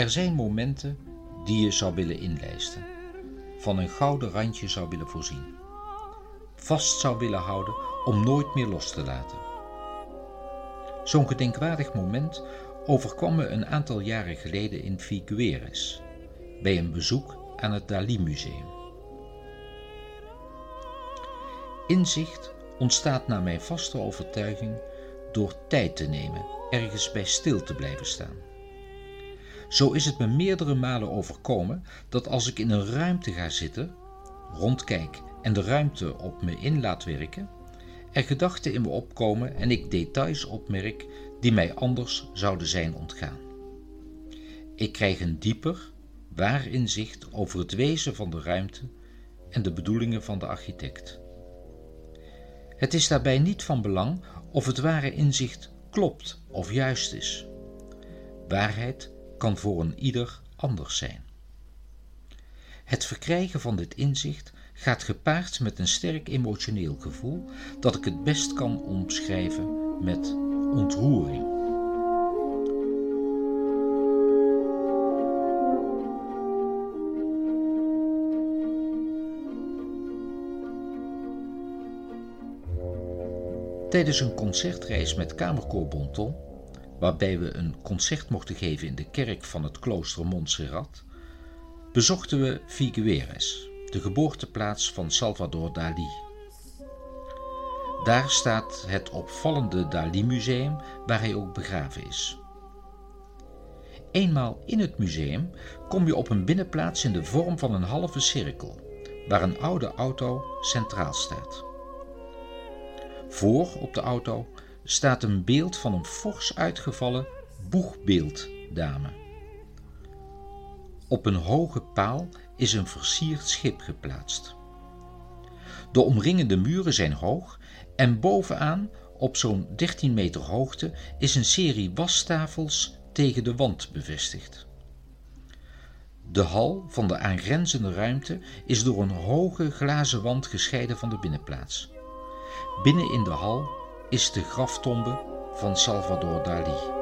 Er zijn momenten die je zou willen inlijsten, van een gouden randje zou willen voorzien, vast zou willen houden om nooit meer los te laten. Zo'n gedenkwaardig moment overkwam me een aantal jaren geleden in Figueres, bij een bezoek aan het Dali Museum. Inzicht ontstaat naar mijn vaste overtuiging door tijd te nemen, ergens bij stil te blijven staan. Zo is het me meerdere malen overkomen dat als ik in een ruimte ga zitten, rondkijk en de ruimte op me in laat werken, er gedachten in me opkomen en ik details opmerk die mij anders zouden zijn ontgaan. Ik krijg een dieper, waar inzicht over het wezen van de ruimte en de bedoelingen van de architect. Het is daarbij niet van belang of het ware inzicht klopt of juist is. Waarheid kan voor een ieder anders zijn. Het verkrijgen van dit inzicht gaat gepaard met een sterk emotioneel gevoel dat ik het best kan omschrijven met ontroering. Tijdens een concertreis met Kamerkoor Bonton waarbij we een concert mochten geven in de kerk van het klooster Montserrat, bezochten we Figueres, de geboorteplaats van Salvador Dali. Daar staat het opvallende Dali-museum waar hij ook begraven is. Eenmaal in het museum kom je op een binnenplaats in de vorm van een halve cirkel, waar een oude auto centraal staat. Voor op de auto staat een beeld van een fors uitgevallen boegbeelddame. Op een hoge paal is een versierd schip geplaatst. De omringende muren zijn hoog en bovenaan, op zo'n 13 meter hoogte, is een serie wastafels tegen de wand bevestigd. De hal van de aangrenzende ruimte is door een hoge glazen wand gescheiden van de binnenplaats. Binnen in de hal is de graftombe van Salvador Dali.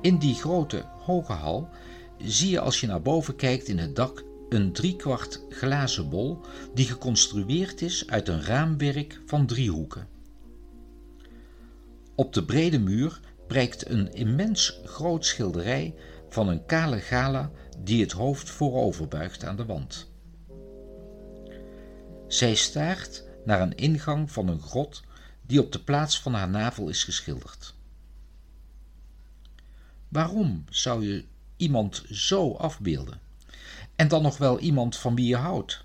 In die grote hoge hal zie je als je naar boven kijkt in het dak een driekwart glazen bol die geconstrueerd is uit een raamwerk van driehoeken. Op de brede muur prijkt een immens groot schilderij van een kale gala die het hoofd voorover buigt aan de wand. Zij staart naar een ingang van een grot die op de plaats van haar navel is geschilderd. Waarom zou je iemand zo afbeelden. En dan nog wel iemand van wie je houdt.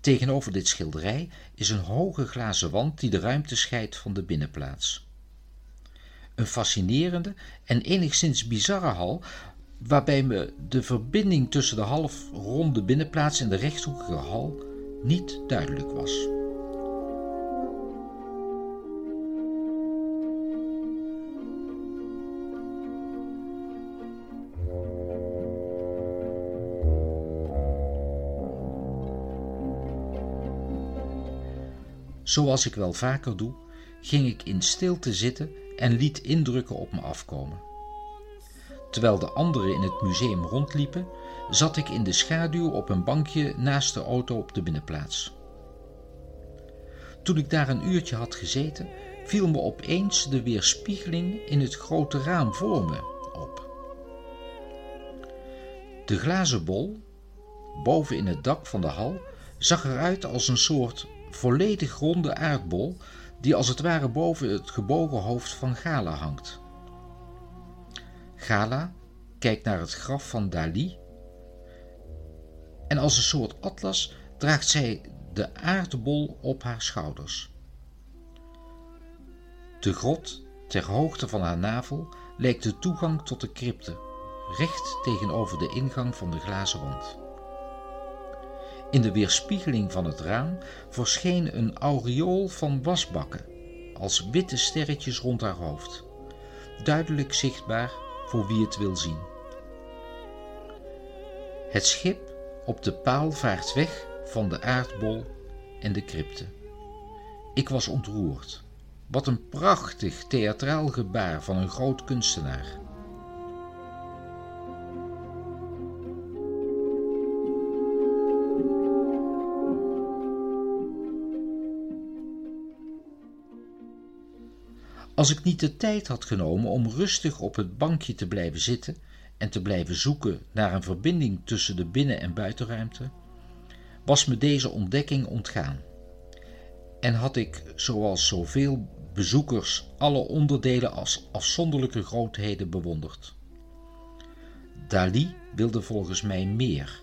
Tegenover dit schilderij is een hoge glazen wand die de ruimte scheidt van de binnenplaats. Een fascinerende en enigszins bizarre hal, waarbij me de verbinding tussen de halfronde binnenplaats en de rechthoekige hal niet duidelijk was. Zoals ik wel vaker doe, ging ik in stilte zitten en liet indrukken op me afkomen. Terwijl de anderen in het museum rondliepen, zat ik in de schaduw op een bankje naast de auto op de binnenplaats. Toen ik daar een uurtje had gezeten, viel me opeens de weerspiegeling in het grote raam voor me op. De glazen bol, boven in het dak van de hal, zag eruit als een soort volledig ronde aardbol die als het ware boven het gebogen hoofd van Gala hangt. Gala kijkt naar het graf van Dali en als een soort atlas draagt zij de aardbol op haar schouders. De grot, ter hoogte van haar navel, leek de toegang tot de crypte, recht tegenover de ingang van de glazen wand. In de weerspiegeling van het raam verscheen een aureool van wasbakken, als witte sterretjes rond haar hoofd, duidelijk zichtbaar voor wie het wil zien. Het schip op de paal vaart weg van de aardbol en de crypte. Ik was ontroerd. Wat een prachtig theatraal gebaar van een groot kunstenaar. Als ik niet de tijd had genomen om rustig op het bankje te blijven zitten en te blijven zoeken naar een verbinding tussen de binnen- en buitenruimte, was me deze ontdekking ontgaan. En had ik, zoals zoveel bezoekers, alle onderdelen als afzonderlijke grootheden bewonderd. Dali wilde volgens mij meer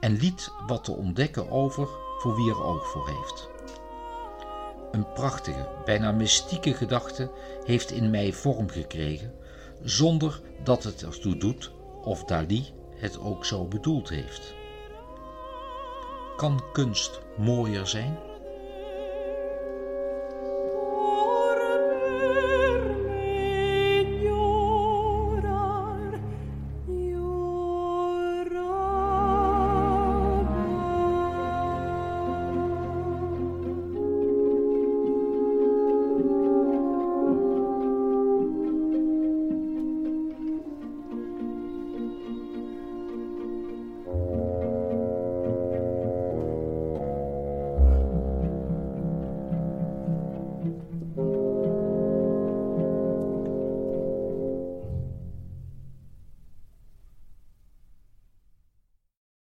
en liet wat te ontdekken over voor wie er oog voor heeft. Een prachtige, bijna mystieke gedachte heeft in mij vorm gekregen, zonder dat het ertoe doet of Dali het ook zo bedoeld heeft. Kan kunst mooier zijn?